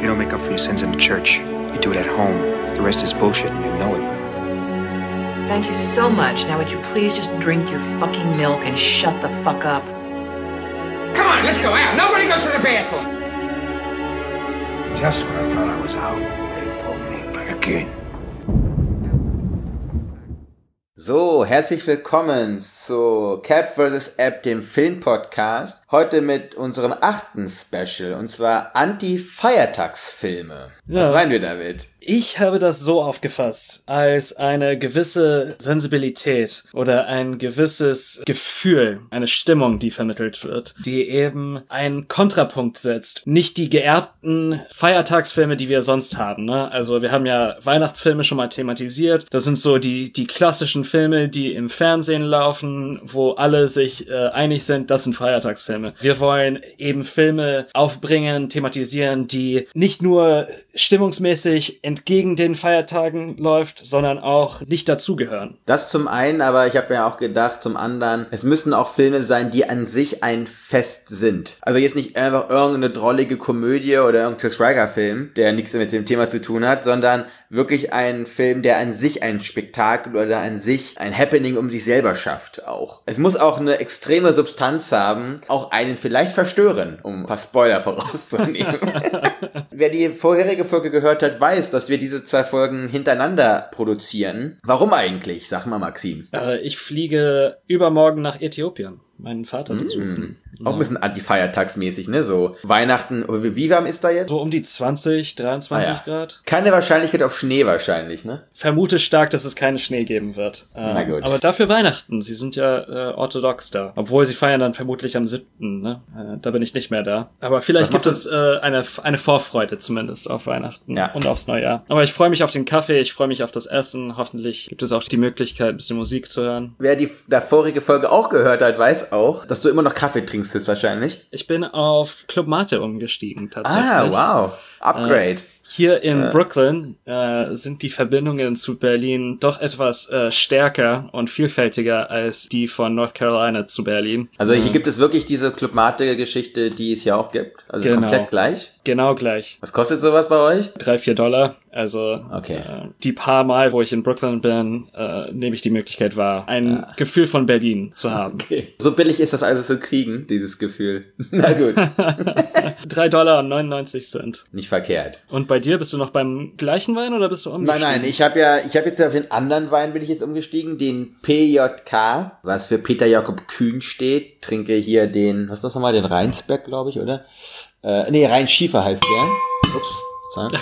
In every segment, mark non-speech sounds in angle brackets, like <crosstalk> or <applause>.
You don't make up for your sins in the church. You do it at home. The rest is bullshit and you know it. Thank you so much. Now would you please just drink your fucking milk and shut the fuck up? Come on, let's go out. Nobody goes to the bathroom. Just when I thought I was out, they pulled me back in. So, herzlich willkommen zu Cap vs. App, dem Filmpodcast. Heute mit unserem achten Special, und zwar Anti-Feiertagsfilme. Ja. Was meinen wir damit? Ich habe das so aufgefasst, als eine gewisse Sensibilität oder ein gewisses Gefühl, eine Stimmung, die vermittelt wird, die eben einen Kontrapunkt setzt. Nicht die geerbten Feiertagsfilme, die wir sonst haben. Ne? Also wir haben ja Weihnachtsfilme schon mal thematisiert. Das sind so die, die klassischen Filme, die im Fernsehen laufen, wo alle sich äh, einig sind, das sind Feiertagsfilme. Wir wollen eben Filme aufbringen, thematisieren, die nicht nur stimmungsmäßig entgegen den Feiertagen läuft, sondern auch nicht dazugehören. Das zum einen, aber ich habe mir auch gedacht, zum anderen, es müssen auch Filme sein, die an sich ein Fest sind. Also jetzt nicht einfach irgendeine drollige Komödie oder irgendein Schweiger-Film, der nichts mit dem Thema zu tun hat, sondern wirklich ein Film, der an sich ein Spektakel oder an sich ein Happening um sich selber schafft auch. Es muss auch eine extreme Substanz haben, auch einen vielleicht verstören, um ein paar Spoiler <laughs> vorauszunehmen. <laughs> Wer die vorherige Folge gehört hat, weiß, dass wir diese zwei Folgen hintereinander produzieren. Warum eigentlich? Sag mal, Maxim. Äh, ich fliege übermorgen nach Äthiopien, meinen Vater Mm. besuchen. Auch ein bisschen anti-feiertagsmäßig, ne? So Weihnachten, wie warm ist da jetzt? So um die 20, 23 Ah, ja. Grad. Keine Wahrscheinlichkeit auf Schnee wahrscheinlich, ne? Vermute stark, dass es keinen Schnee geben wird. Ähm, Na gut. Aber dafür Weihnachten. Sie sind ja äh, orthodox da. Obwohl sie feiern dann vermutlich am 7. Ne? Äh, da bin ich nicht mehr da. Aber vielleicht gibt es äh, eine, eine Vorfreude zumindest auf Weihnachten Ja. und aufs Neujahr. Aber ich freue mich auf den Kaffee, ich freue mich auf das Essen. Hoffentlich gibt es auch die Möglichkeit, ein bisschen Musik zu hören. Wer die da vorige Folge auch gehört hat, weiß auch, dass du immer noch Kaffee trinkst höchstwahrscheinlich. Ich bin auf Club Mate umgestiegen tatsächlich. Ah, wow. Upgrade. Hier in Brooklyn äh, sind die Verbindungen zu Berlin doch etwas äh, stärker und vielfältiger als die von North Carolina zu Berlin. also hier gibt es wirklich diese Club Mate Geschichte, die es ja auch gibt. Also Genau. komplett gleich. Genau gleich. Was kostet sowas bei euch? Drei, vier Dollar. Also Okay. äh, die paar Mal, wo ich in Brooklyn bin, äh, nehme ich die Möglichkeit wahr, ein Gefühl von Berlin zu haben. So billig ist das also zu kriegen, dieses Gefühl. <laughs> Na gut, <laughs> Drei Dollar und 99 Cent. nicht verkehrt. Und bei dir bist du noch beim gleichen Wein oder bist du Nein, umgestiegen? nein, ich habe ja, ich habe jetzt auf den anderen Wein bin ich jetzt umgestiegen, den PJK, was für Peter Jakob Kühn steht. Trinke hier den, was ist das nochmal, den Rheinsberg, glaube ich, oder? Äh, nee, Rheinschiefer heißt der. Ups, sorry.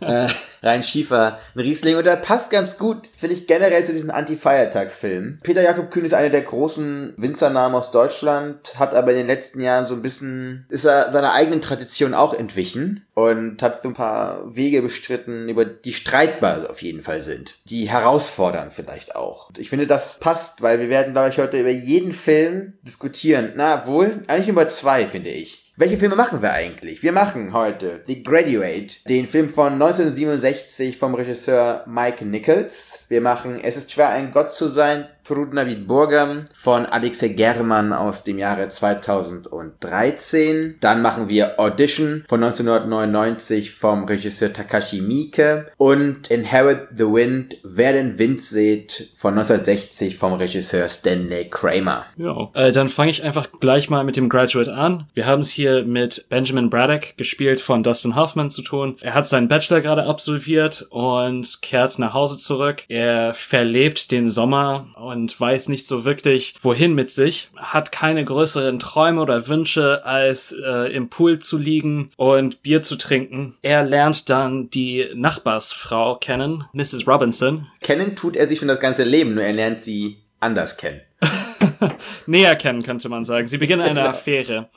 <laughs> äh, Rheinschiefer, ein Riesling. Und der passt ganz gut, finde ich, generell zu diesen Anti-Feiertagsfilmen. Peter Jakob Kühn ist einer der großen Winzernamen aus Deutschland, hat aber in den letzten Jahren so ein bisschen, ist er seiner eigenen Tradition auch entwichen und hat so ein paar Wege bestritten, über die streitbar auf jeden Fall sind. Die herausfordern vielleicht auch. Und ich finde, das passt, weil wir werden, glaube ich, heute über jeden Film diskutieren. Na, wohl, eigentlich über zwei, finde ich. Welche Filme machen wir eigentlich? Wir machen heute The Graduate, den Film von 1967 vom Regisseur Mike Nichols. Wir machen Es ist schwer, ein Gott zu sein, Trudnavid Burgam von Alexei German aus dem Jahre 2013. Dann machen wir Audition von 1999 vom Regisseur Takashi Miike und Inherit the Wind, Wer den Wind seht von 1960 vom Regisseur Stanley Kramer. Ja, äh, dann fange ich einfach gleich mal mit dem Graduate an. Wir haben es hier mit Benjamin Braddock, gespielt von Dustin Hoffman, zu tun. Er hat seinen Bachelor gerade absolviert und kehrt nach Hause zurück. Er verlebt den Sommer und weiß nicht so wirklich, wohin mit sich, hat keine größeren Träume oder Wünsche, als äh, im Pool zu liegen und Bier zu trinken. Er lernt dann die Nachbarsfrau kennen, Mrs. Robinson, Kennen tut er sich schon das ganze Leben, nur er lernt sie anders kennen. <laughs> näher kennen, könnte man sagen. Sie beginnen eine <laughs> Affäre.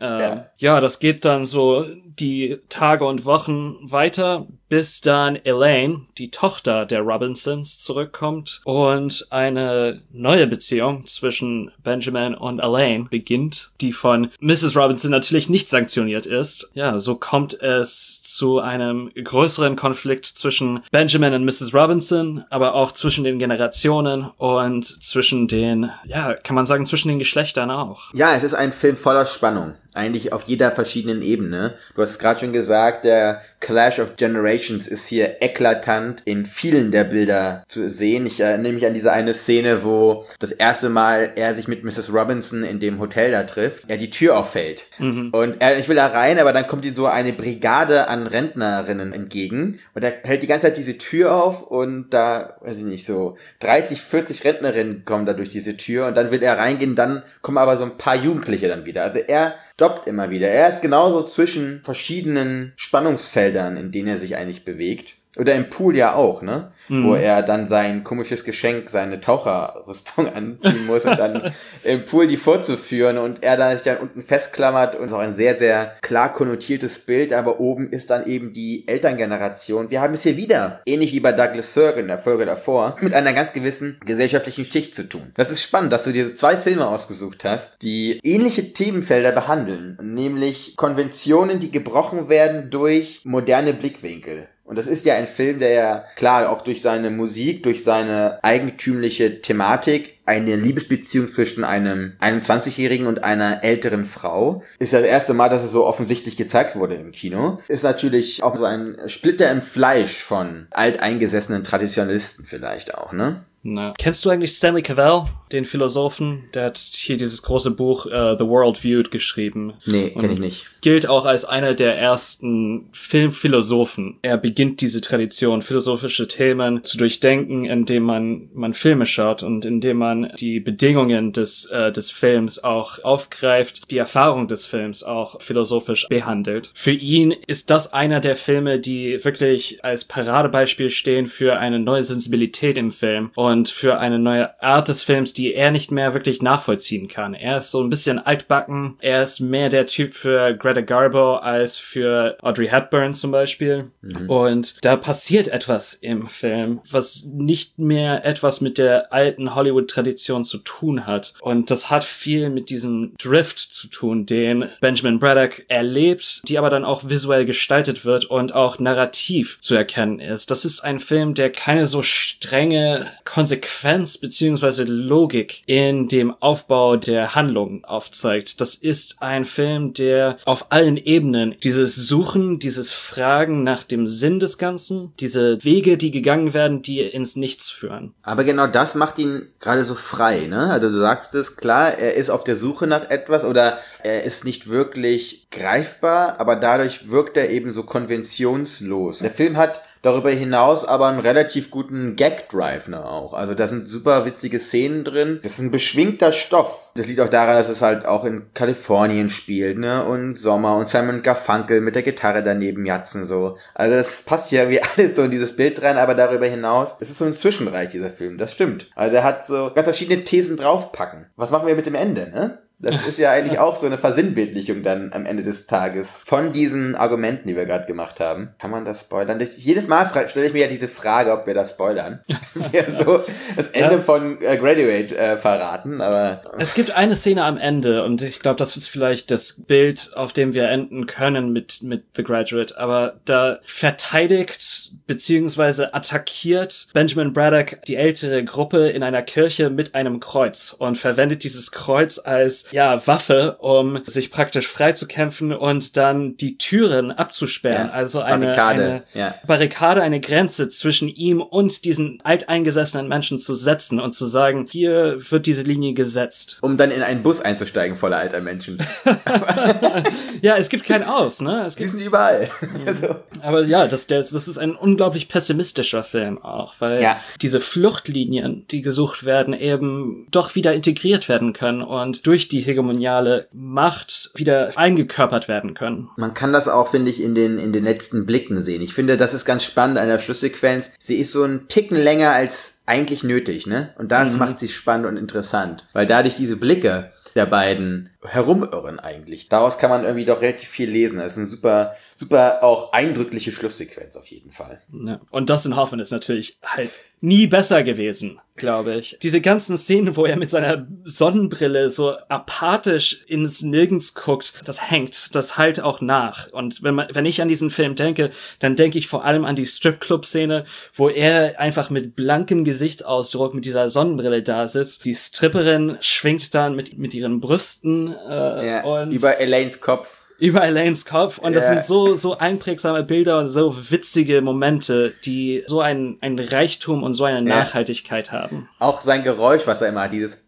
Ähm, Ja. ja. das geht dann so die Tage und Wochen weiter, bis dann Elaine, die Tochter der Robinsons, zurückkommt und eine neue Beziehung zwischen Benjamin und Elaine beginnt, die von Mrs. Robinson natürlich nicht sanktioniert ist. Ja, so kommt es zu einem größeren Konflikt zwischen Benjamin und Mrs. Robinson, aber auch zwischen den Generationen und zwischen den, ja, kann man sagen, zwischen den Geschlechtern auch. Ja, es ist ein Film voller Spannung. Eigentlich auf jeder verschiedenen Ebene. Du hast es gerade schon gesagt, der Clash of Generations ist hier eklatant in vielen der Bilder zu sehen. Ich erinnere mich an diese eine Szene, wo das erste Mal er sich mit Mrs. Robinson in dem Hotel da trifft, er die Tür auffällt. Mhm. Und er, ich will da rein, aber dann kommt ihm so eine Brigade an Rentnerinnen entgegen und er hält die ganze Zeit diese Tür auf und da, weiß ich nicht, so 30, 40 Rentnerinnen kommen da durch diese Tür und dann will er reingehen, dann kommen aber so ein paar Jugendliche dann wieder. Also er stoppt immer wieder. Er ist genauso zwischen verschiedenen Spannungsfeldern, in denen er sich eigentlich bewegt. Oder im Pool ja auch, ne? Mhm. Wo er dann sein komisches Geschenk, seine Taucherrüstung <laughs> anziehen muss und dann im Pool die vorzuführen und er dann sich dann unten festklammert und ist auch ein sehr, sehr klar konnotiertes Bild, aber oben ist dann eben die Elterngeneration. Wir haben es hier wieder, ähnlich wie bei Douglas Sirk in der Folge davor, mit einer ganz gewissen gesellschaftlichen Schicht zu tun. Das ist spannend, dass du dir zwei Filme ausgesucht hast, die ähnliche Themenfelder behandeln, nämlich Konventionen, die gebrochen werden durch moderne Blickwinkel. Und das ist ja ein Film, der ja klar auch durch seine Musik, durch seine eigentümliche Thematik eine Liebesbeziehung zwischen einem 21-Jährigen und einer älteren Frau. Ist das erste Mal, dass es so offensichtlich gezeigt wurde im Kino. Ist natürlich auch so ein Splitter im Fleisch von alteingesessenen Traditionalisten vielleicht auch, ne? Na. Kennst du eigentlich Stanley Cavell, den Philosophen? Der hat hier dieses große Buch uh, The World Viewed geschrieben. Nee, kenne ich nicht. Gilt auch als einer der ersten Filmphilosophen. Er beginnt diese Tradition, philosophische Themen zu durchdenken, indem man, man Filme schaut und indem man die Bedingungen des, äh, des Films auch aufgreift, die Erfahrung des Films auch philosophisch behandelt. Für ihn ist das einer der Filme, die wirklich als Paradebeispiel stehen für eine neue Sensibilität im Film. Und für eine neue Art des Films, die er nicht mehr wirklich nachvollziehen kann. Er ist so ein bisschen altbacken. Er ist mehr der Typ für Greta Garbo als für Audrey Hepburn zum Beispiel. Mhm. Und da passiert etwas im Film, was nicht mehr etwas mit der alten Hollywood-Tradition zu tun hat. Und das hat viel mit diesem Drift zu tun, den Benjamin Braddock erlebt, die aber dann auch visuell gestaltet wird und auch narrativ zu erkennen ist. Das ist ein Film, der keine so strenge Konsequenz beziehungsweise Logik in dem Aufbau der Handlung aufzeigt. Das ist ein Film, der auf allen Ebenen dieses Suchen, dieses Fragen nach dem Sinn des Ganzen, diese Wege, die gegangen werden, die ins Nichts führen. Aber genau das macht ihn gerade so frei, ne? Also du sagst es, klar, er ist auf der Suche nach etwas oder er ist nicht wirklich greifbar, aber dadurch wirkt er eben so konventionslos. Der Film hat darüber hinaus aber einen relativ guten Gag-Drive ne, auch. Also da sind super witzige Szenen drin. Das ist ein beschwingter Stoff. Das liegt auch daran, dass es halt auch in Kalifornien spielt, ne? Und Sommer und Simon Garfunkel mit der Gitarre daneben jatzen so. Also das passt ja wie <laughs> alles so in dieses Bild rein, aber darüber hinaus ist es so ein Zwischenbereich, dieser Film. Das stimmt. Also er hat so ganz verschiedene Thesen draufpacken. Was machen wir mit dem Ende, ne? Das ist ja eigentlich auch so eine Versinnbildlichung dann am Ende des Tages von diesen Argumenten, die wir gerade gemacht haben. Kann man das spoilern? Ich, jedes Mal stelle ich mir ja diese Frage, ob wir das spoilern. <laughs> wir so das Ende ja. von äh, Graduate äh, verraten, aber. Es gibt eine Szene am Ende und ich glaube, das ist vielleicht das Bild, auf dem wir enden können mit, mit The Graduate, aber da verteidigt beziehungsweise attackiert Benjamin Braddock die ältere Gruppe in einer Kirche mit einem Kreuz und verwendet dieses Kreuz als ja, Waffe, um sich praktisch frei zu kämpfen und dann die Türen abzusperren. Ja, also eine Barrikade, eine ja. Barrikade, eine Grenze zwischen ihm und diesen alteingesessenen Menschen zu setzen und zu sagen, hier wird diese Linie gesetzt. Um dann in einen Bus einzusteigen voller alter Menschen. <laughs> ja, es gibt kein Aus, ne? Es gibt, Die sind überall. <laughs> also. Aber ja, das, das, das ist ein unglaublich pessimistischer Film auch, weil ja. diese Fluchtlinien, die gesucht werden, eben doch wieder integriert werden können und durch die hegemoniale Macht wieder eingekörpert werden können. Man kann das auch, finde ich, in den, in den letzten Blicken sehen. Ich finde, das ist ganz spannend an der Schlusssequenz. Sie ist so ein Ticken länger als eigentlich nötig, ne? Und das mhm. macht sie spannend und interessant. Weil dadurch diese Blicke der beiden herumirren eigentlich. Daraus kann man irgendwie doch relativ viel lesen. Das ist eine super, super auch eindrückliche Schlusssequenz auf jeden Fall. Ja. Und Dustin Hoffman ist natürlich halt nie besser gewesen glaube ich. Diese ganzen Szenen, wo er mit seiner Sonnenbrille so apathisch ins Nirgends guckt, das hängt, das halt auch nach. Und wenn man, wenn ich an diesen Film denke, dann denke ich vor allem an die Stripclub-Szene, wo er einfach mit blankem Gesichtsausdruck mit dieser Sonnenbrille da sitzt. Die Stripperin schwingt dann mit, mit ihren Brüsten äh, Ja, und über Elaines Kopf. Über Elaines Kopf und das Ja. sind so so einprägsame Bilder und so witzige Momente, die so ein ein Reichtum und so eine. Nachhaltigkeit haben. Auch sein Geräusch, was er immer hat, dieses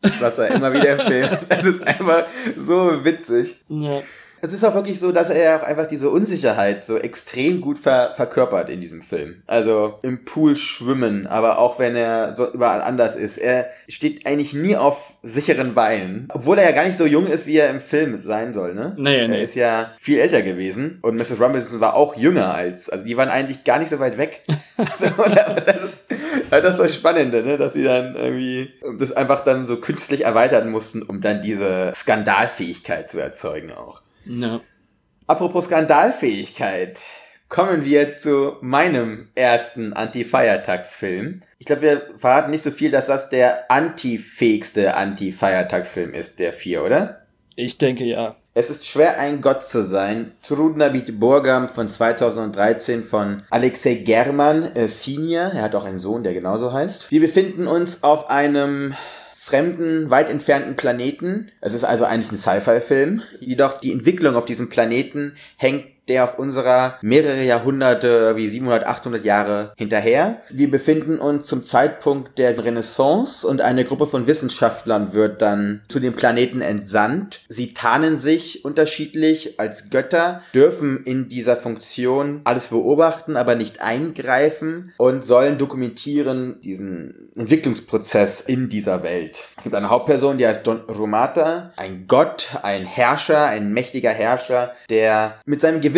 <laughs> was er immer wieder <laughs> filmt. Das ist einfach so witzig. Ja. Es ist auch wirklich so, dass er auch einfach diese Unsicherheit so extrem gut ver verkörpert in diesem Film. Also im Pool schwimmen, aber auch wenn er so überall anders ist. Er steht eigentlich nie auf sicheren Beinen. Obwohl er ja gar nicht so jung ist, wie er im Film sein soll, ne? Nee, Er nee. ist ja viel älter gewesen und Mrs. Robinson war auch jünger als, also die waren eigentlich gar nicht so weit weg. <laughs> <laughs> also, das, das ist das Spannende, ne? dass sie dann irgendwie das einfach dann so künstlich erweitern mussten, um dann diese Skandalfähigkeit zu erzeugen auch. Ja. Apropos Skandalfähigkeit, kommen wir zu meinem ersten Anti-Feiertagsfilm. Ich glaube, wir verraten nicht so viel, dass das der antifähigste Anti-Feiertagsfilm ist, der vier, oder? Ich denke ja. Es ist schwer, ein Gott zu sein. Trudna bit Burgam von 2013 von Alexei German äh, Senior. Er hat auch einen Sohn, der genauso heißt. Wir befinden uns auf einem fremden, weit entfernten Planeten. Es ist also eigentlich ein Sci-Fi-Film. Jedoch die Entwicklung auf diesem Planeten hängt der auf unserer mehrere Jahrhunderte, wie 700, 800 Jahre hinterher. Wir befinden uns zum Zeitpunkt der Renaissance und eine Gruppe von Wissenschaftlern wird dann zu dem Planeten entsandt. Sie tarnen sich unterschiedlich als Götter, dürfen in dieser Funktion alles beobachten, aber nicht eingreifen und sollen dokumentieren diesen Entwicklungsprozess in dieser Welt. Es gibt eine Hauptperson, die heißt Don Romata, ein Gott, ein Herrscher, ein mächtiger Herrscher, der mit seinem Gewissen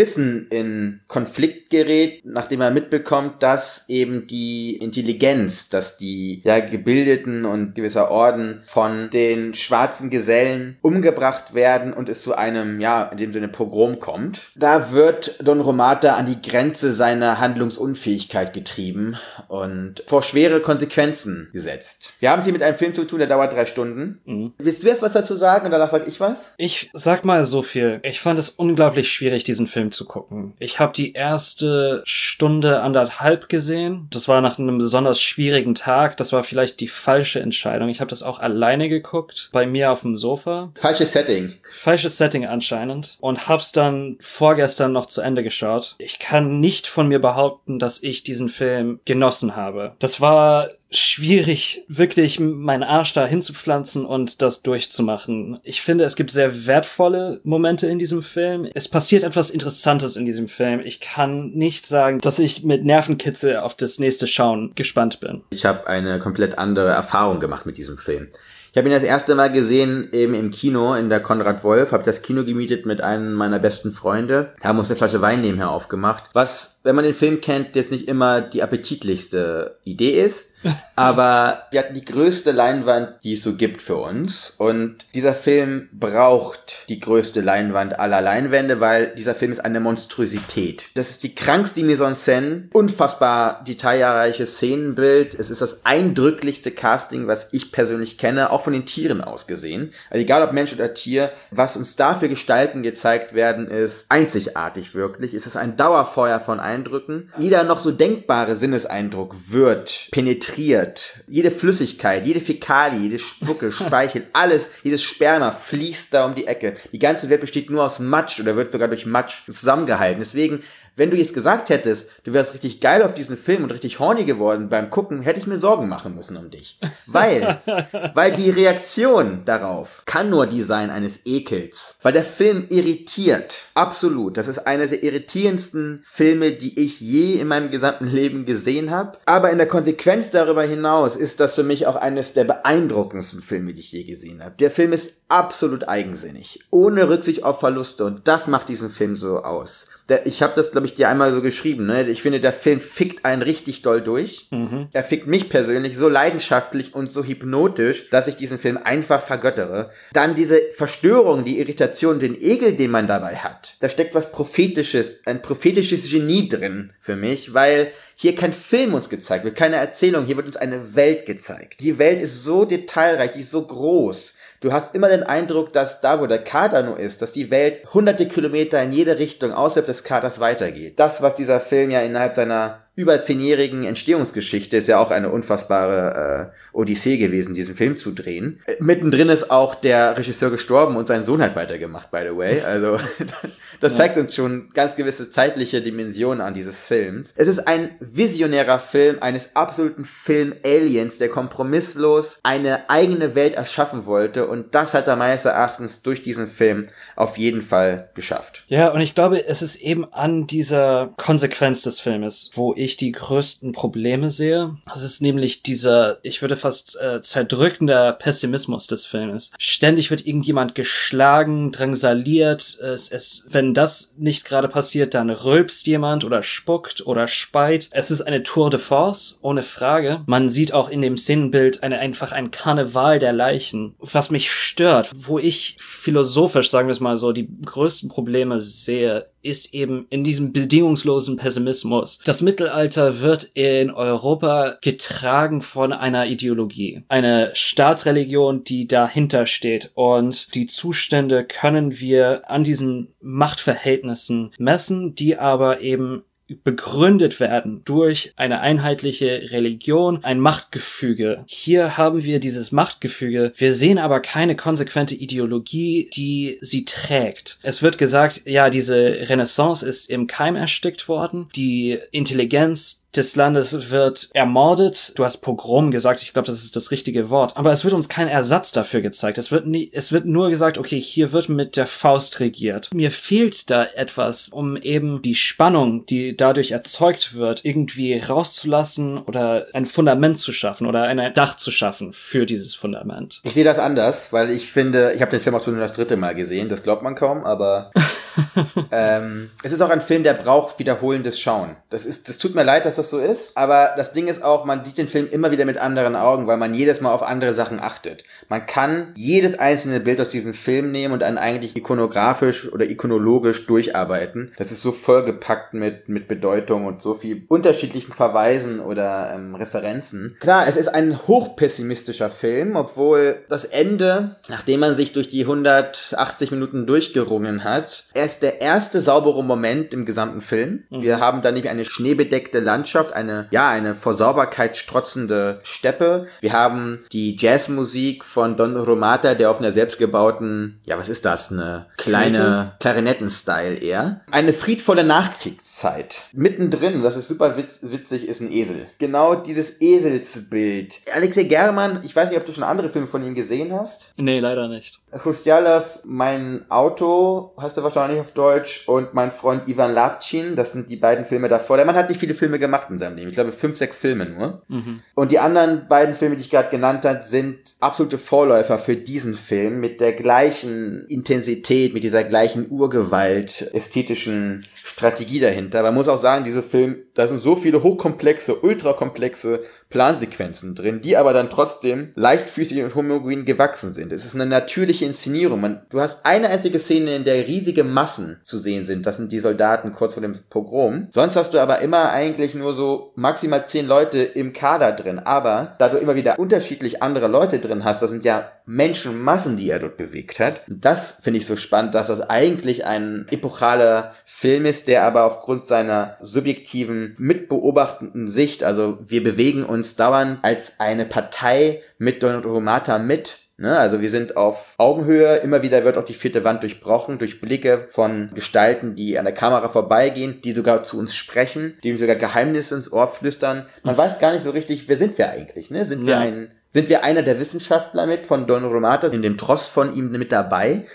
in Konflikt gerät, nachdem er mitbekommt, dass eben die Intelligenz, dass die ja gebildeten und gewisser Orden von den schwarzen Gesellen umgebracht werden und es zu einem, ja, in dem Sinne Pogrom kommt. Da wird Don Romata an die Grenze seiner Handlungsunfähigkeit getrieben und vor schwere Konsequenzen gesetzt. Wir haben es hier mit einem Film zu tun, der dauert drei Stunden. Mhm. Willst du jetzt was dazu sagen und danach sag ich was? Ich sag mal so viel. Ich fand es unglaublich schwierig, diesen Film zu gucken. Ich habe die erste Stunde anderthalb gesehen. Das war nach einem besonders schwierigen Tag. Das war vielleicht die falsche Entscheidung. Ich habe das auch alleine geguckt, bei mir auf dem Sofa. Falsches Setting. Falsches Setting anscheinend. Und hab's dann vorgestern noch zu Ende geschaut. Ich kann nicht von mir behaupten, dass ich diesen Film genossen habe. Das war schwierig, wirklich meinen Arsch da hinzupflanzen und das durchzumachen. Ich finde, es gibt sehr wertvolle Momente in diesem Film. Es passiert etwas Interessantes in diesem Film. Ich kann nicht sagen, dass ich mit Nervenkitzel auf das nächste Schauen gespannt bin. Ich habe eine komplett andere Erfahrung gemacht mit diesem Film. Ich habe ihn das erste Mal gesehen eben im Kino in der Konrad Wolf, habe das Kino gemietet mit einem meiner besten Freunde, haben uns eine Flasche Wein nebenher aufgemacht, was, wenn man den Film kennt, jetzt nicht immer die appetitlichste Idee ist, <laughs> aber wir hatten die größte Leinwand, die es so gibt für uns und dieser Film braucht die größte Leinwand aller Leinwände, weil dieser Film ist eine Monstrosität. Das ist die krankste Mise en scène, unfassbar detailreiches Szenenbild, es ist das eindrücklichste Casting, was ich persönlich kenne, auch von den Tieren aus gesehen. Also egal ob Mensch oder Tier, was uns da für Gestalten gezeigt werden, ist einzigartig wirklich. Es ist ein Dauerfeuer von Eindrücken. Jeder noch so denkbare Sinneseindruck wird penetriert. Jede Flüssigkeit, jede Fäkalie, jede Spucke, <laughs> Speichel, alles, jedes Sperma fließt da um die Ecke. Die ganze Welt besteht nur aus Matsch oder wird sogar durch Matsch zusammengehalten. Deswegen wenn du jetzt gesagt hättest, du wärst richtig geil auf diesen Film und richtig horny geworden beim Gucken, hätte ich mir Sorgen machen müssen um dich. Weil, <laughs> weil die Reaktion darauf kann nur die sein eines Ekels. Weil der Film irritiert. Absolut. Das ist einer der irritierendsten Filme, die ich je in meinem gesamten Leben gesehen habe. Aber in der Konsequenz darüber hinaus ist das für mich auch eines der beeindruckendsten Filme, die ich je gesehen habe. Der Film ist absolut eigensinnig. Ohne Rücksicht auf Verluste. Und das macht diesen Film so aus. Der, ich habe das, glaube ich, dir einmal so geschrieben, ne? Ich finde, der Film fickt einen richtig doll durch. Mhm. Er fickt mich persönlich so leidenschaftlich und so hypnotisch, dass ich diesen Film einfach vergöttere. Dann diese Verstörung, die Irritation, den Ekel, den man dabei hat. Da steckt was Prophetisches, ein prophetisches Genie drin für mich, weil hier kein Film uns gezeigt wird, keine Erzählung, hier wird uns eine Welt gezeigt. Die Welt ist so detailreich, die ist so groß. Du hast immer den Eindruck, dass da, wo der Kader nur ist, dass die Welt hunderte Kilometer in jede Richtung außerhalb des Kaders weitergeht. Das, was dieser Film ja innerhalb seiner über zehnjährigen Entstehungsgeschichte ist ja auch eine unfassbare äh, Odyssee gewesen, diesen Film zu drehen. Äh, mittendrin ist auch der Regisseur gestorben und sein Sohn hat weitergemacht, by the way. Also <laughs> das zeigt uns schon ganz gewisse zeitliche Dimensionen an dieses Films. Es ist ein visionärer Film eines absoluten Film-Aliens, der kompromisslos eine eigene Welt erschaffen wollte und das hat er meines Erachtens durch diesen Film auf jeden Fall geschafft. Ja, und ich glaube, es ist eben an dieser Konsequenz des Filmes, wo ich die größten Probleme sehe. Das ist nämlich dieser, ich würde fast äh, zerdrückender Pessimismus des Filmes. Ständig wird irgendjemand geschlagen, drangsaliert. Es, es, wenn das nicht gerade passiert, dann rülpst jemand oder spuckt oder speit. Es ist eine Tour de Force, ohne Frage. Man sieht auch in dem Szenenbild eine, einfach ein Karneval der Leichen. Was mich stört, wo ich philosophisch, sagen wir es mal so, die größten Probleme sehe, ist eben in diesem bedingungslosen Pessimismus. Das Mittelalter wird in Europa getragen von einer Ideologie. Eine Staatsreligion, die dahinter steht. Und die Zustände können wir an diesen Machtverhältnissen messen, die aber eben begründet werden durch eine einheitliche Religion, ein Machtgefüge. Hier haben wir dieses Machtgefüge. Wir sehen aber keine konsequente Ideologie, die sie trägt. Es wird gesagt, ja, diese Renaissance ist im Keim erstickt worden. Die Intelligenz des Landes wird ermordet. Du hast Pogrom gesagt, ich glaube, das ist das richtige Wort. Aber es wird uns kein Ersatz dafür gezeigt. Es wird nie, es wird nur gesagt, okay, hier wird mit der Faust regiert. Mir fehlt da etwas, um eben die Spannung, die dadurch erzeugt wird, irgendwie rauszulassen oder ein Fundament zu schaffen oder ein Dach zu schaffen für dieses Fundament. Ich sehe das anders, weil ich finde, ich habe den Film auch schon das dritte Mal gesehen, das glaubt man kaum, aber <laughs> ähm, es ist auch ein Film, der braucht wiederholendes Schauen. Das ist, das tut mir leid, dass das so ist, aber das Ding ist auch, man sieht den Film immer wieder mit anderen Augen, weil man jedes Mal auf andere Sachen achtet. Man kann jedes einzelne Bild aus diesem Film nehmen und dann eigentlich ikonografisch oder ikonologisch durcharbeiten. Das ist so vollgepackt mit, mit Bedeutung und so viel unterschiedlichen Verweisen oder ähm, Referenzen. Klar, es ist ein hochpessimistischer Film, obwohl das Ende, nachdem man sich durch die 180 Minuten durchgerungen hat, erst der erste saubere Moment im gesamten Film. Mhm. Wir haben da nämlich eine schneebedeckte Landschaft, eine, ja, eine vor Sauberkeit strotzende Steppe. Wir haben die Jazzmusik von Don Romata, der auf einer selbstgebauten, ja, was ist das, eine kleine Klarinetten-Style eher. Eine friedvolle Nachkriegszeit. Mittendrin, das ist super witz witzig, ist ein Esel. Genau dieses Eselsbild. Alexei German, ich weiß nicht, ob du schon andere Filme von ihm gesehen hast. Nee, leider nicht. Chrustjalov, mein Auto, hast du wahrscheinlich auf Deutsch, und mein Freund Ivan Lapchin, das sind die beiden Filme davor. Der Mann hat nicht viele Filme gemacht in seinem Leben. Ich glaube, fünf, sechs Filme nur. Mhm. Und die anderen beiden Filme, die ich gerade genannt habe, sind absolute Vorläufer für diesen Film mit der gleichen Intensität, mit dieser gleichen Urgewalt, ästhetischen Strategie dahinter. Man muss auch sagen, diese Film, da sind so viele hochkomplexe, ultrakomplexe Plansequenzen drin, die aber dann trotzdem leichtfüßig und homogen gewachsen sind. Es ist eine natürliche Inszenierung. Man, du hast eine einzige Szene, in der riesige Massen zu sehen sind. Das sind die Soldaten kurz vor dem Pogrom. Sonst hast du aber immer eigentlich nur so maximal zehn Leute im Kader drin. Aber da du immer wieder unterschiedlich andere Leute drin hast, das sind ja Menschenmassen, die er dort bewegt hat. Das finde ich so spannend, dass das eigentlich ein epochaler Film ist, der aber aufgrund seiner subjektiven, mitbeobachtenden Sicht, also wir bewegen uns dauernd als eine Partei mit Donald Romata mit, Ne, also wir sind auf Augenhöhe, immer wieder wird auch die vierte Wand durchbrochen durch Blicke von Gestalten, die an der Kamera vorbeigehen, die sogar zu uns sprechen, die sogar Geheimnisse ins Ohr flüstern. Man weiß gar nicht so richtig, wer sind wir eigentlich? Ne? Sind wir ein, sind wir einer der Wissenschaftler mit von Don Romatas in dem Tross von ihm mit dabei?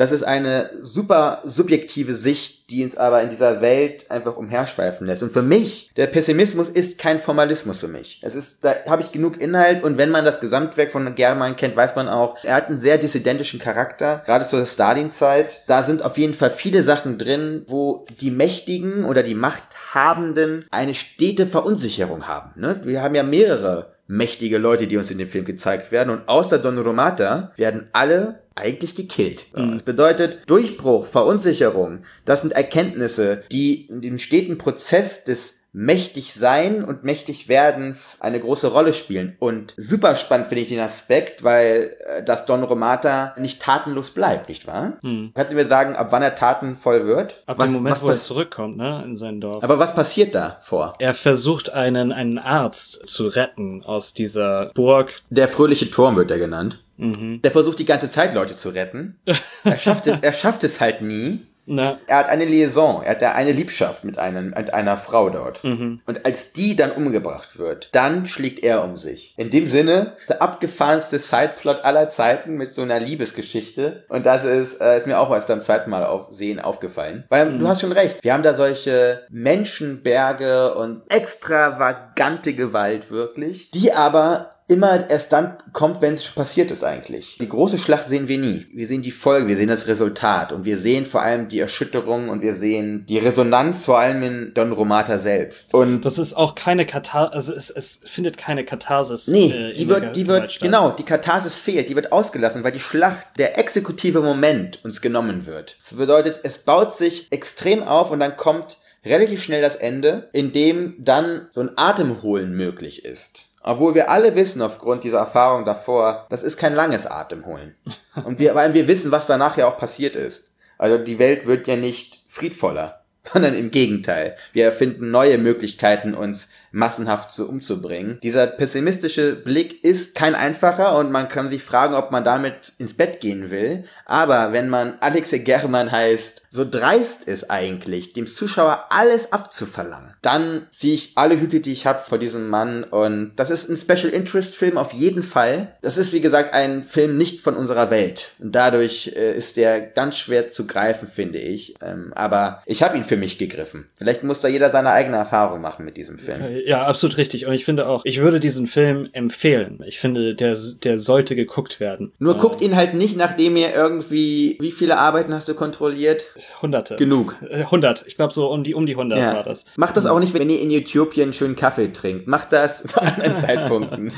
Das ist eine super subjektive Sicht, die uns aber in dieser Welt einfach umherschweifen lässt. Und für mich, der Pessimismus ist kein Formalismus für mich. Es ist, da habe ich genug Inhalt und wenn man das Gesamtwerk von German kennt, weiß man auch, er hat einen sehr dissidentischen Charakter, gerade zur Stalin-Zeit. Da sind auf jeden Fall viele Sachen drin, wo die Mächtigen oder die Machthabenden eine stete Verunsicherung haben. Ne? Wir haben ja mehrere mächtige Leute, die uns in dem Film gezeigt werden. Und außer Don Romata werden alle eigentlich gekillt. Mhm. Das bedeutet Durchbruch, Verunsicherung. Das sind Erkenntnisse, die in dem steten Prozess des mächtig sein und mächtig werdens eine große Rolle spielen. Und super spannend finde ich den Aspekt, weil äh, das Don Romata nicht tatenlos bleibt, nicht wahr? Hm. Kannst du mir sagen, ab wann er tatenvoll wird? Ab Was- dem Moment, was wo er zurückkommt, ne, in sein Dorf. Aber was passiert da vor? er versucht einen, einen Arzt zu retten aus dieser Burg. Der fröhliche Turm wird er genannt. Mhm. Der versucht die ganze Zeit Leute zu retten. <laughs> Er schafft es, er schafft es halt nie. Na, Er hat eine Liaison, er hat eine Liebschaft mit, einem, mit einer Frau dort. mhm. Und als die dann umgebracht wird, dann schlägt er um sich. In dem Sinne, der abgefahrenste Sideplot aller Zeiten mit so einer Liebesgeschichte. Und das ist, äh, ist mir auch erst beim zweiten Mal auf Sehen aufgefallen. Weil du hast schon recht, wir haben da solche Menschenberge und extravagante Gewalt wirklich, die aber immer erst dann kommt, wenn es passiert ist eigentlich. Die große Schlacht sehen wir nie. Wir sehen die Folge, wir sehen das Resultat und wir sehen vor allem die Erschütterung und wir sehen die Resonanz vor allem in Don Romata selbst. Und Das ist auch keine Katharsis, also es, es findet keine Katharsis. Nee, äh, die wird, die wird, statt. genau, die Katharsis fehlt, die wird ausgelassen, weil die Schlacht, der exekutive Moment uns genommen wird. Das bedeutet, es baut sich extrem auf und dann kommt relativ schnell das Ende, in dem dann so ein Atemholen möglich ist. Obwohl wir alle wissen, aufgrund dieser Erfahrung davor, das ist kein langes Atemholen. Und wir, weil wir wissen, was danach ja auch passiert ist. Also die Welt wird ja nicht friedvoller, sondern im Gegenteil. Wir erfinden neue Möglichkeiten, uns massenhaft zu umzubringen. Dieser pessimistische Blick ist kein einfacher und man kann sich fragen, ob man damit ins Bett gehen will. Aber wenn man Alexe German heißt, so dreist ist eigentlich, dem Zuschauer alles abzuverlangen, dann ziehe ich alle Hüte, die ich habe vor diesem Mann und das ist ein Special Interest Film auf jeden Fall. Das ist wie gesagt ein Film nicht von unserer Welt und dadurch äh, ist der ganz schwer zu greifen, finde ich. Ähm, aber ich habe ihn für mich gegriffen. Vielleicht muss da jeder seine eigene Erfahrung machen mit diesem Film. Äh, Ja, absolut richtig. Und ich finde auch, ich würde diesen Film empfehlen. Ich finde, der, der sollte geguckt werden. Nur Äh, guckt ihn halt nicht, nachdem ihr irgendwie, wie viele Arbeiten hast du kontrolliert? Hunderte. Genug. Äh, 100. Ich glaube, so um die, um die 100 war das. Macht das auch nicht, wenn ihr in Äthiopien schönen Kaffee trinkt. Macht das zu anderen <laughs> Zeitpunkten.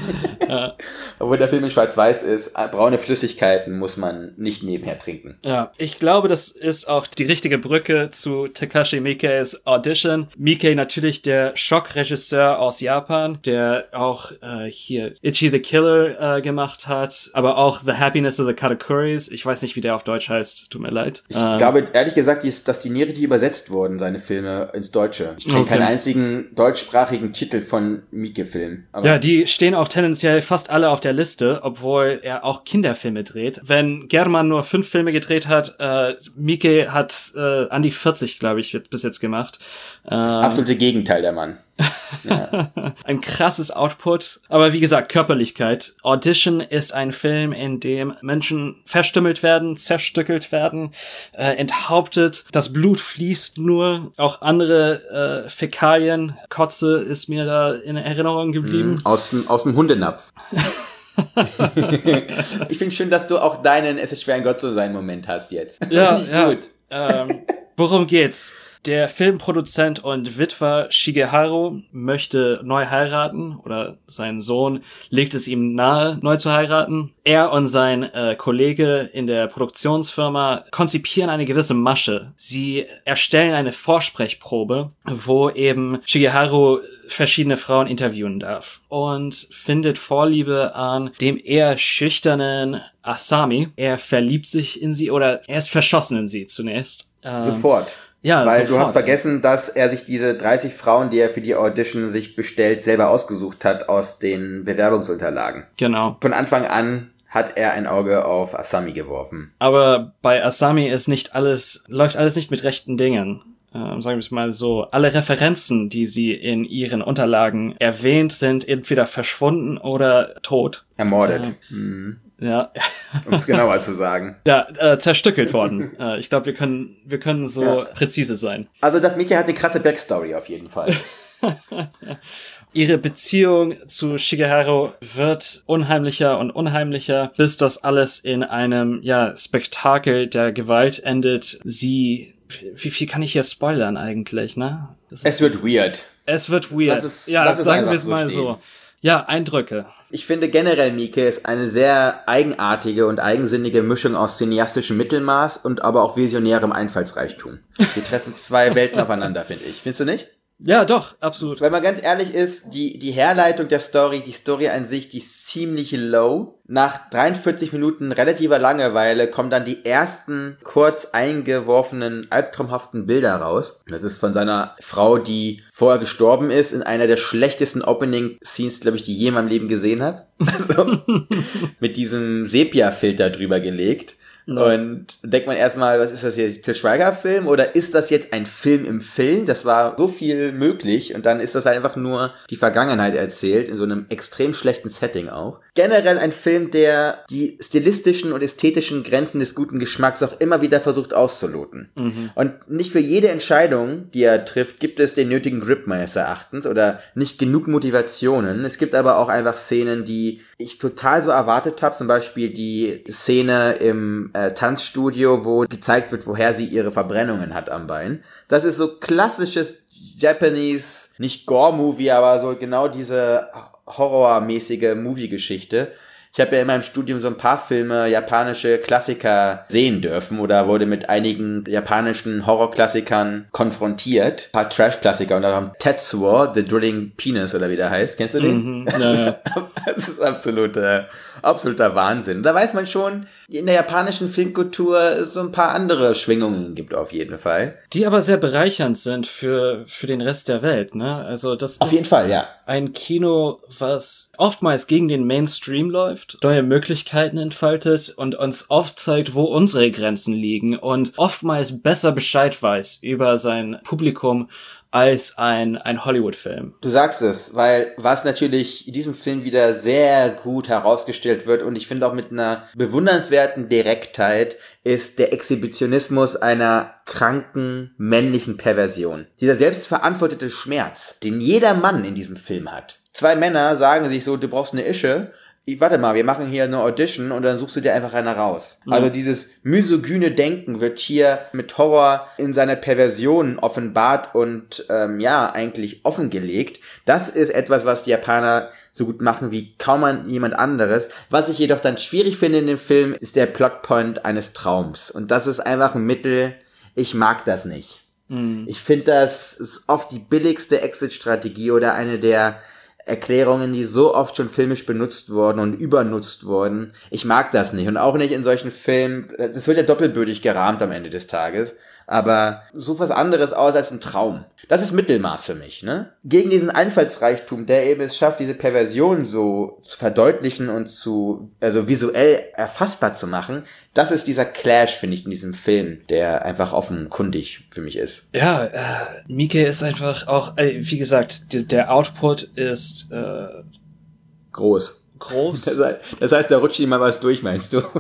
<laughs> Obwohl der Film in Schwarz-Weiß ist, äh, braune Flüssigkeiten muss man nicht nebenher trinken. Ja, ich glaube, das ist auch die richtige Brücke zu Takashi Miike's Audition. Miike natürlich der Schockregisseur aus Japan, der auch äh, hier Itchy the Killer äh, gemacht hat, aber auch The Happiness of the Katakuris. Ich weiß nicht, wie der auf Deutsch heißt, tut mir leid. Ich Ähm, glaube, ehrlich gesagt, ist- dass die nie richtig übersetzt wurden, seine Filme ins Deutsche. Ich kenne Okay. keinen einzigen deutschsprachigen Titel von Mieke-Film. Aber Ja, die stehen auch tendenziell fast alle auf der Liste, obwohl er auch Kinderfilme dreht. Wenn German nur fünf Filme gedreht hat, äh, Mieke hat äh, an die 40, glaube ich, wird bis jetzt gemacht. Ähm, absolute Gegenteil der Mann. <laughs> ein krasses Output. Aber wie gesagt, Körperlichkeit. Audition ist ein Film, in dem Menschen verstümmelt werden, zerstückelt werden, äh, enthauptet. Das Blut fließt nur. Auch andere äh, Fäkalien. Kotze ist mir da in Erinnerung geblieben. Aus, dem- aus dem Hundenapf. <laughs> ich finde schön, dass du auch deinen Es ist schwer ein Gott zu sein Moment hast jetzt. Ja, ja. gut. Ähm, worum geht's? Der Filmproduzent und Witwer Shigeharu möchte neu heiraten oder sein Sohn legt es ihm nahe, neu zu heiraten. Er und sein äh, Kollege in der Produktionsfirma konzipieren eine gewisse Masche. Sie erstellen eine Vorsprechprobe, wo eben Shigeharu verschiedene Frauen interviewen darf und findet Vorliebe an dem eher schüchternen Asami. Er verliebt sich in sie oder er ist verschossen in sie zunächst. Ähm, Sofort. Ja, Weil du sofort. hast vergessen, dass er sich diese 30 Frauen, die er für die Audition sich bestellt, selber ausgesucht hat aus den Bewerbungsunterlagen. Genau. Von Anfang an hat er ein Auge auf Asami geworfen. Aber bei Asami ist nicht alles, läuft alles nicht mit rechten Dingen. Äh, sagen wir es mal so, alle Referenzen, die sie in ihren Unterlagen erwähnt, sind entweder verschwunden oder tot. Ermordet. Ja. Mhm. Ja, Um es genauer zu sagen. <laughs> ja äh, zerstückelt worden. äh, ich glaube, wir können, wir können so Ja. präzise sein. Also das Mädchen hat eine krasse Backstory auf jeden Fall. <laughs> <laughs> Ihre Beziehung zu Shigeharu wird unheimlicher und unheimlicher, bis das alles in einem, ja, Spektakel der Gewalt endet. Sie, wie viel kann ich hier spoilern eigentlich, ne? Das ist, es wird weird. es wird weird. Es- ja, es sagen wir es so mal stehen. so. Ja, Eindrücke. Ich finde generell Mieke ist eine sehr eigenartige und eigensinnige Mischung aus cineastischem Mittelmaß und aber auch visionärem Einfallsreichtum. Die treffen zwei <laughs> Welten aufeinander, finde ich. Findest du nicht? Ja, doch, absolut. Wenn man ganz ehrlich ist, die, die Herleitung der Story, die Story an sich, die ist ziemlich low. Nach 43 Minuten relativer Langeweile kommen dann die ersten kurz eingeworfenen albtraumhaften Bilder raus. Das ist von seiner Frau, die vorher gestorben ist, in einer der schlechtesten Opening-Scenes, glaube ich, die ich je in meinem Leben gesehen habe. <laughs> Also, mit diesem Sepia-Filter drüber gelegt. Und denkt man erstmal, was ist das jetzt, Til Schweiger-Film oder ist das jetzt ein Film im Film? Das war so viel möglich und dann ist das einfach nur die Vergangenheit erzählt, in so einem extrem schlechten Setting auch. Generell ein Film, der die stilistischen und ästhetischen Grenzen des guten Geschmacks auch immer wieder versucht auszuloten. Und nicht für jede Entscheidung, die er trifft, gibt es den nötigen Grip meines Erachtens oder nicht genug Motivationen. Es gibt aber auch einfach Szenen, die ich total so erwartet habe, zum Beispiel die Szene im äh, Tanzstudio, wo gezeigt wird, woher sie ihre Verbrennungen hat am Bein. Das ist so klassisches Japanese, nicht Gore-Movie, aber so genau diese horrormäßige Movie-Geschichte. Ich habe ja in meinem Studium so ein paar Filme, japanische Klassiker sehen dürfen oder wurde mit einigen japanischen Horrorklassikern konfrontiert. Ein paar Trash-Klassiker unter anderem Tetsuo, The Drilling Penis oder wie der heißt. Kennst du den? Mhm, ja, ja. <laughs> Das ist absoluter, absoluter Wahnsinn. Da weiß man schon, in der japanischen Filmkultur so ein paar andere Schwingungen gibt auf jeden Fall. Die aber sehr bereichernd sind für, für den Rest der Welt, ne? Also das Auf ist jeden Fall, ja. ein Kino, was oftmals gegen den Mainstream läuft, neue Möglichkeiten entfaltet und uns oft zeigt, wo unsere Grenzen liegen und oftmals besser Bescheid weiß über sein Publikum als ein, ein Hollywood-Film. Du sagst es, weil was natürlich in diesem Film wieder sehr gut herausgestellt wird und ich finde auch mit einer bewundernswerten Direktheit ist der Exhibitionismus einer kranken männlichen Perversion. Dieser selbstverantwortete Schmerz, den jeder Mann in diesem Film hat. Zwei Männer sagen sich so, du brauchst eine Ische. Ich, warte mal, wir machen hier eine Audition und dann suchst du dir einfach einer raus. Also dieses misogyne Denken wird hier mit Horror in seiner Perversion offenbart und ähm, ja, eigentlich offengelegt. Das ist etwas, was die Japaner so gut machen wie kaum jemand anderes. Was ich jedoch dann schwierig finde in dem Film, ist der Plotpoint eines Traums. Und das ist einfach ein Mittel, ich mag das nicht. Ich finde, das ist oft die billigste Exit-Strategie oder eine der Erklärungen, die so oft schon filmisch benutzt wurden und übernutzt wurden. Ich mag das nicht. Und auch nicht in solchen Filmen. Das wird ja doppelbödig gerahmt am Ende des Tages. Aber so was anderes aus als ein Traum. Das ist Mittelmaß für mich, ne? Gegen diesen Einfallsreichtum, der eben es schafft, diese Perversion so zu verdeutlichen und zu, also visuell erfassbar zu machen, das ist dieser Clash, finde ich, in diesem Film, der einfach offenkundig für mich ist. Ja, äh, Mike ist einfach auch, äh, wie gesagt, der Output ist äh, Groß. Groß. <laughs> Das heißt, da rutscht ihm mal was durch, meinst du? <laughs>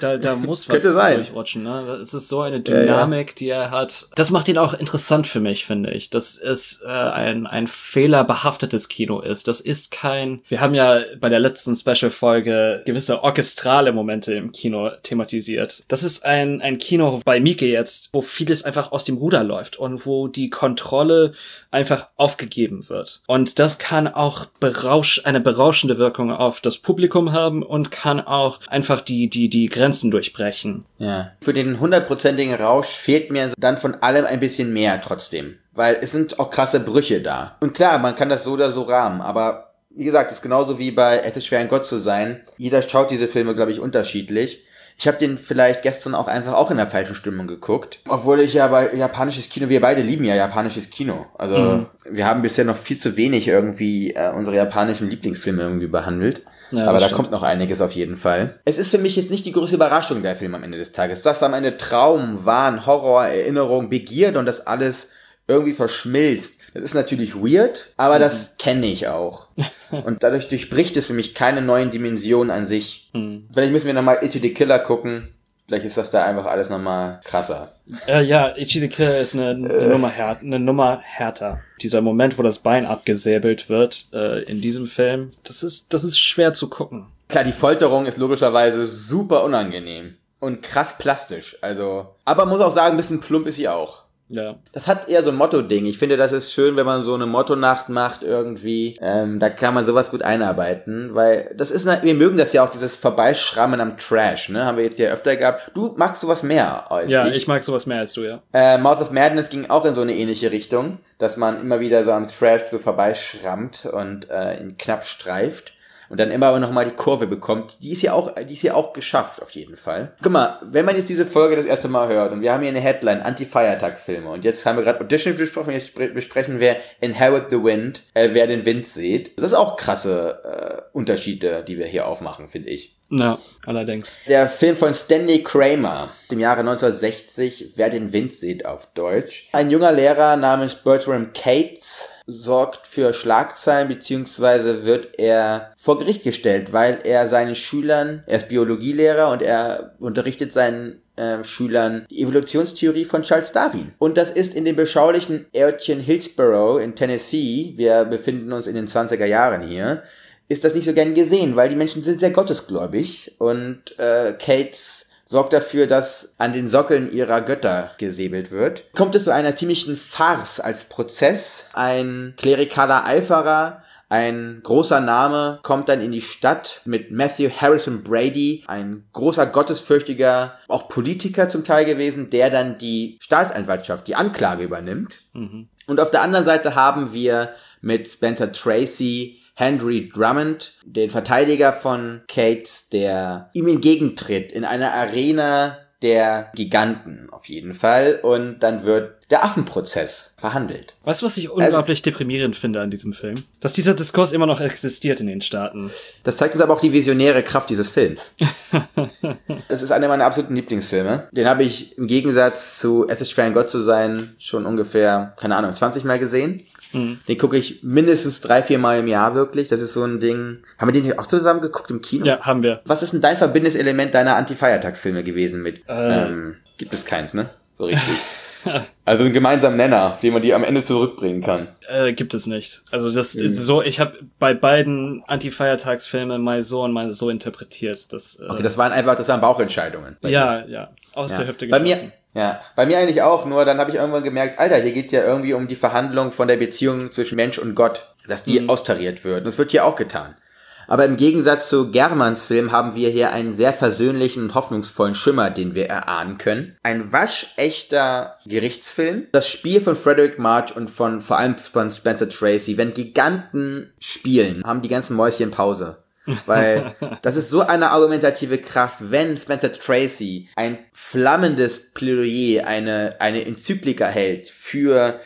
Da, da muss was Könnte sein. durchrutschen. Ne? Es ist so eine Dynamik, die er hat. Das macht ihn auch interessant für mich, finde ich. Dass es äh, ein, ein fehlerbehaftetes Kino ist. Das ist kein... Wir haben ja bei der letzten Special-Folge gewisse orchestrale Momente im Kino thematisiert. Das ist ein, ein Kino bei Mike jetzt, wo vieles einfach aus dem Ruder läuft und wo die Kontrolle einfach aufgegeben wird. Und das kann auch berausch, eine berauschende Wirkung auf das Publikum haben und kann auch einfach die, die, die Grenzen durchbrechen. Ja. Für den hundertprozentigen Rausch fehlt mir dann von allem ein bisschen mehr trotzdem. Weil es sind auch krasse Brüche da. Und klar, man kann das so oder so rahmen, aber wie gesagt, es ist genauso wie bei Es ist schwer ein Gott zu sein. Jeder schaut diese Filme, glaube ich, unterschiedlich. Ich habe den vielleicht gestern auch einfach auch in der falschen Stimmung geguckt. Obwohl ich ja bei japanisches Kino, wir beide lieben ja japanisches Kino. Also Mhm. wir haben bisher noch viel zu wenig irgendwie äh, unsere japanischen Lieblingsfilme irgendwie behandelt. Ja, Aber da stimmt. kommt noch einiges auf jeden Fall. Es ist für mich jetzt nicht die größte Überraschung, der Film am Ende des Tages. Das am Ende Traum, Wahn, Horror, Erinnerung, Begierde und das alles irgendwie verschmilzt. Das ist natürlich weird, aber Mhm. das kenne ich auch. <laughs> und dadurch durchbricht es für mich keine neuen Dimensionen an sich. Mhm. Vielleicht müssen wir nochmal Itchy the Killer gucken. Vielleicht ist das da einfach alles nochmal krasser. Äh, ja, Ichi the Killer ist eine, eine, Nummer här eine Nummer härter. Dieser Moment, wo das Bein abgesäbelt wird äh, in diesem Film, das ist, das ist schwer zu gucken. Klar, die Folterung ist logischerweise super unangenehm und krass plastisch. Also, aber muss auch sagen, ein bisschen plump ist sie auch. Ja. Das hat eher so ein Motto-Ding. Ich finde, das ist schön, wenn man so eine Motto-Nacht macht irgendwie. Ähm, da kann man sowas gut einarbeiten, weil das ist, wir mögen das ja auch, dieses Vorbeischrammen am Trash, ne? Haben wir jetzt ja öfter gehabt. Du magst sowas mehr als Ja, ich. ich mag sowas mehr als du, ja. Äh, Mouth of Madness ging auch in so eine ähnliche Richtung, dass man immer wieder so am Trash so vorbeischrammt und äh, ihn knapp streift und dann immer aber nochmal die Kurve bekommt. Die ist ja auch, die ist ja auch geschafft, auf jeden Fall. Guck mal, wenn man jetzt diese Folge das erste Mal hört und wir haben hier eine Headline, Anti-Feiertagsfilme und jetzt haben wir gerade Audition besprochen, jetzt bespre- besprechen wir Inherit the Wind, äh, wer den Wind sieht. Das ist auch krasse äh, Unterschiede, die wir hier aufmachen, finde ich. Ja, allerdings. Der Film von Stanley Kramer, dem Jahre 1960, Wer den Wind sieht auf Deutsch. Ein junger Lehrer namens Bertram Cates sorgt für Schlagzeilen, beziehungsweise wird er vor Gericht gestellt, weil er seinen Schülern, er ist Biologielehrer und er unterrichtet seinen äh, Schülern die Evolutionstheorie von Charles Darwin. Und das ist in dem beschaulichen Örtchen Hillsborough in Tennessee, wir befinden uns in den 20er Jahren hier, ist das nicht so gern gesehen, weil die Menschen sind sehr gottesgläubig und äh, Kates sorgt dafür, dass an den Sockeln ihrer Götter gesäbelt wird. Kommt es zu einer ziemlichen Farce als Prozess. Ein klerikaler Eiferer, ein großer Name kommt dann in die Stadt mit Matthew Harrison Brady, ein großer gottesfürchtiger, auch Politiker zum Teil gewesen, der dann die Staatsanwaltschaft, die Anklage übernimmt. Und auf der anderen Seite haben wir mit Spencer Tracy Henry Drummond, den Verteidiger von Cates, der ihm entgegentritt in einer Arena der Giganten auf jeden Fall. Und dann wird der Affenprozess verhandelt. Weißt du, was ich unglaublich deprimierend finde an diesem Film? Dass dieser Diskurs immer noch existiert in den Staaten. Das zeigt uns aber auch die visionäre Kraft dieses Films. <laughs> Es ist einer meiner absoluten Lieblingsfilme. Den habe ich im Gegensatz zu Es ist schwer ein Gott zu sein schon ungefähr, keine Ahnung, 20 Mal gesehen. Den gucke ich mindestens drei, vier Mal im Jahr wirklich. Das ist so ein Ding. Haben wir den hier auch zusammen geguckt im Kino? Ja, haben wir. Was ist denn dein verbindendes Element deiner Anti-Feiertagsfilme gewesen mit? Äh. Ähm, gibt es keins, ne? So richtig. <laughs> <laughs> also einen gemeinsamen Nenner, auf den man die am Ende zurückbringen kann. Äh, gibt es nicht. Also das Mhm. ist so, ich habe bei beiden Anti-Feiertagsfilmen mal so und mal so interpretiert. Dass, äh, Okay, das waren einfach, das waren Bauchentscheidungen. ja, ja, aus Ja. der Hüfte Bei mir, geschossen. ja, bei mir eigentlich auch, nur dann habe ich irgendwann gemerkt, Alter, hier geht's ja irgendwie um die Verhandlung von der Beziehung zwischen Mensch und Gott, dass die austariert wird. Und das wird hier auch getan. Aber im Gegensatz zu Germans Film haben wir hier einen sehr versöhnlichen und hoffnungsvollen Schimmer, den wir erahnen können. Ein waschechter Gerichtsfilm. Das Spiel von Frederick March und von vor allem von Spencer Tracy. Wenn Giganten spielen, haben die ganzen Mäuschen Pause. <laughs> Weil das ist so eine argumentative Kraft, wenn Spencer Tracy ein flammendes Plädoyer, eine, eine Enzyklika hält für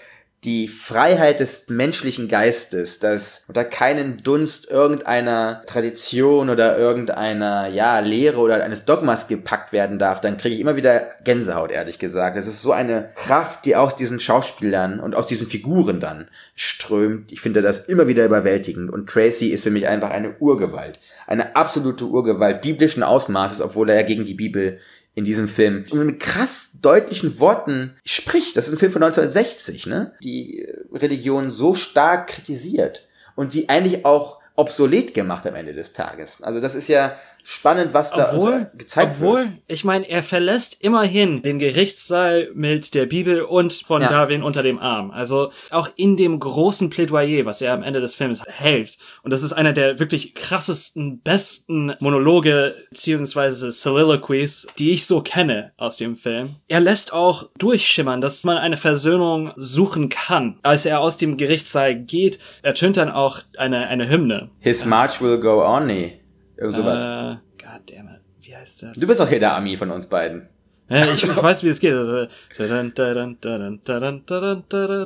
die Freiheit des menschlichen Geistes, dass unter keinen Dunst irgendeiner Tradition oder irgendeiner, ja, Lehre oder eines Dogmas gepackt werden darf, dann kriege ich immer wieder Gänsehaut, ehrlich gesagt. Es ist so eine Kraft, die aus diesen Schauspielern und aus diesen Figuren dann strömt. Ich finde das immer wieder überwältigend und Tracy ist für mich einfach eine Urgewalt. Eine absolute Urgewalt biblischen Ausmaßes, obwohl er ja gegen die Bibel in diesem Film mit krass deutlichen Worten spricht. Das ist ein Film von 1960, ne? Die äh, Religion so stark kritisiert und sie eigentlich auch obsolet gemacht am Ende des Tages. Also das ist ja spannend, was da uns Obwohl, gezeigt obwohl, wird. ich meine, er verlässt immerhin den Gerichtssaal mit der Bibel und von Ja. Darwin unter dem Arm. Also auch in dem großen Plädoyer, was er am Ende des Films hält. Und das ist einer der wirklich krassesten, besten Monologe beziehungsweise Soliloquies, die ich so kenne aus dem Film. Er lässt auch durchschimmern, dass man eine Versöhnung suchen kann. Als er aus dem Gerichtssaal geht, ertönt dann auch eine, eine Hymne. His march will go on, nee. Irgend sowas. Äh, goddammit. Wie heißt das? Du bist auch hier der Ami von uns beiden. Ja, ich weiß, wie es geht. Also,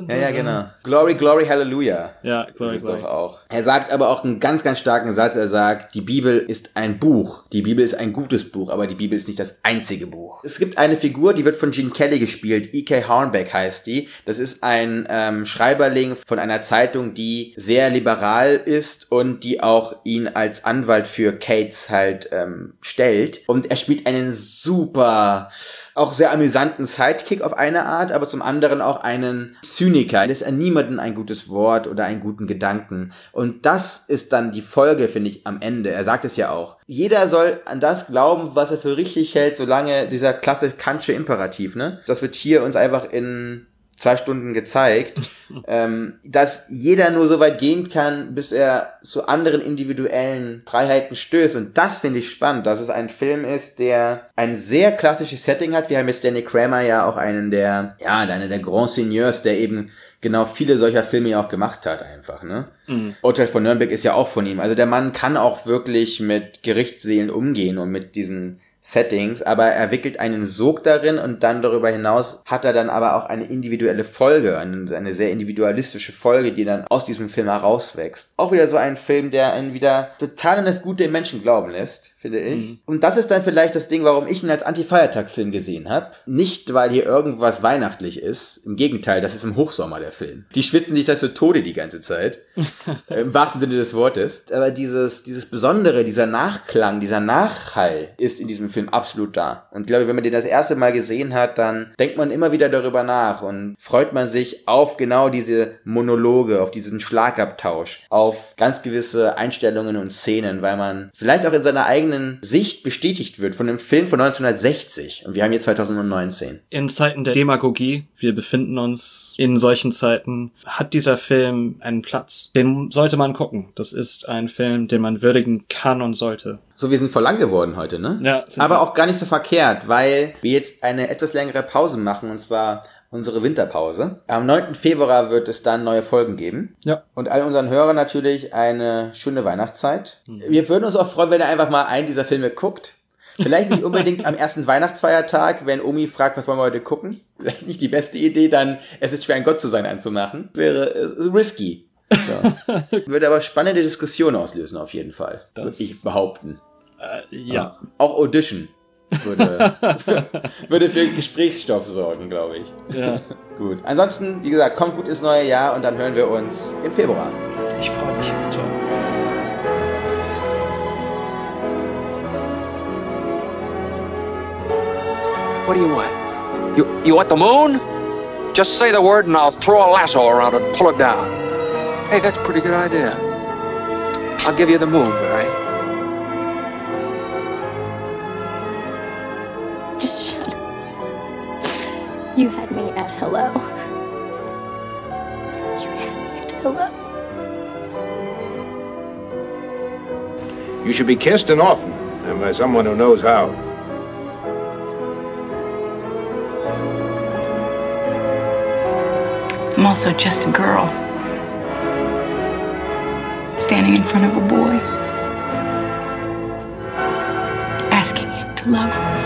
Ja, ja, genau. Glory, glory, hallelujah. Ja, Glory, Das ist Glory. doch auch. Er sagt aber auch einen ganz, ganz starken Satz. Er sagt, die Bibel ist ein Buch. Die Bibel ist ein gutes Buch, aber die Bibel ist nicht das einzige Buch. Es gibt eine Figur, die wird von Gene Kelly gespielt. E.K. Hornbeck heißt die. Das ist ein ähm, Schreiberling von einer Zeitung, die sehr liberal ist und die auch ihn als Anwalt für Cates halt ähm, stellt. Und er spielt einen super auch sehr amüsanten Sidekick auf eine Art, aber zum anderen auch einen Zyniker. Das ist an niemanden ein gutes Wort oder einen guten Gedanken. Und das ist dann die Folge, finde ich, am Ende. Er sagt es ja auch. Jeder soll an das glauben, was er für richtig hält, solange dieser klasse Kantsche Imperativ, ne? Das wird hier uns einfach in zwei Stunden gezeigt, <laughs> ähm, dass jeder nur so weit gehen kann, bis er zu anderen individuellen Freiheiten stößt. Und das finde ich spannend, dass es ein Film ist, der ein sehr klassisches Setting hat. Wir haben jetzt Danny Kramer ja auch einen der, ja, einer der Grand Seigneurs, der eben genau viele solcher Filme ja auch gemacht hat einfach, ne? Urteil von Nürnberg ist ja auch von ihm. Also der Mann kann auch wirklich mit Gerichtsseelen umgehen und mit diesen Settings, aber er wickelt einen Sog darin und dann darüber hinaus hat er dann aber auch eine individuelle Folge, eine, eine sehr individualistische Folge, die dann aus diesem Film herauswächst. Auch wieder so ein Film, der einen wieder total an das Gute im Menschen glauben lässt, finde ich. Und das ist dann vielleicht das Ding, warum ich ihn als Anti-Feiertagsfilm gesehen habe. Nicht, weil hier irgendwas weihnachtlich ist. Im Gegenteil, das ist im Hochsommer der Film. Die schwitzen sich das so Tode die ganze Zeit. <laughs> Im wahrsten Sinne des Wortes. Aber dieses, dieses Besondere, dieser Nachklang, dieser Nachhall ist in diesem Film absolut da. Und ich glaube, wenn man den das erste Mal gesehen hat, dann denkt man immer wieder darüber nach und freut man sich auf genau diese Monologe, auf diesen Schlagabtausch, auf ganz gewisse Einstellungen und Szenen, weil man vielleicht auch in seiner eigenen Sicht bestätigt wird von einem Film von 1960. Und wir haben jetzt 2019. In Zeiten der Demagogie, wir befinden uns in solchen Zeiten, hat dieser Film einen Platz. Den sollte man gucken. Das ist ein Film, den man würdigen kann und sollte. So, wir sind voll lang geworden heute, ne? Ja, sind Aber wir. auch gar nicht so verkehrt, weil wir jetzt eine etwas längere Pause machen, und zwar unsere Winterpause. Am 9. Februar wird es dann neue Folgen geben. Ja. Und all unseren Hörern natürlich eine schöne Weihnachtszeit. Wir würden uns auch freuen, wenn ihr einfach mal einen dieser Filme guckt. Vielleicht nicht unbedingt am ersten Weihnachtsfeiertag, wenn Omi fragt, was wollen wir heute gucken. Vielleicht nicht die beste Idee, dann Es ist schwer ein Gott zu sein anzumachen. Wäre äh, risky. So. <laughs> Würde aber spannende Diskussionen auslösen, auf jeden Fall. Das- Würde ich behaupten. Äh, ja. Auch Audition würde, <laughs> würde für Gesprächsstoff sorgen, glaube ich. ja. <laughs> Gut. Ansonsten, wie gesagt, kommt gut ins neue Jahr und dann hören wir uns im Februar. Ich freue mich. Ciao. What do you want? You, you want the moon? Just say the word and I'll throw a lasso around it and pull it down. Hey, that's a pretty good idea. I'll give you the moon, all right? You had me at hello. You had me at hello. You should be kissed and often, and by someone who knows how. I'm also just a girl. Standing in front of a boy. Asking him to love her.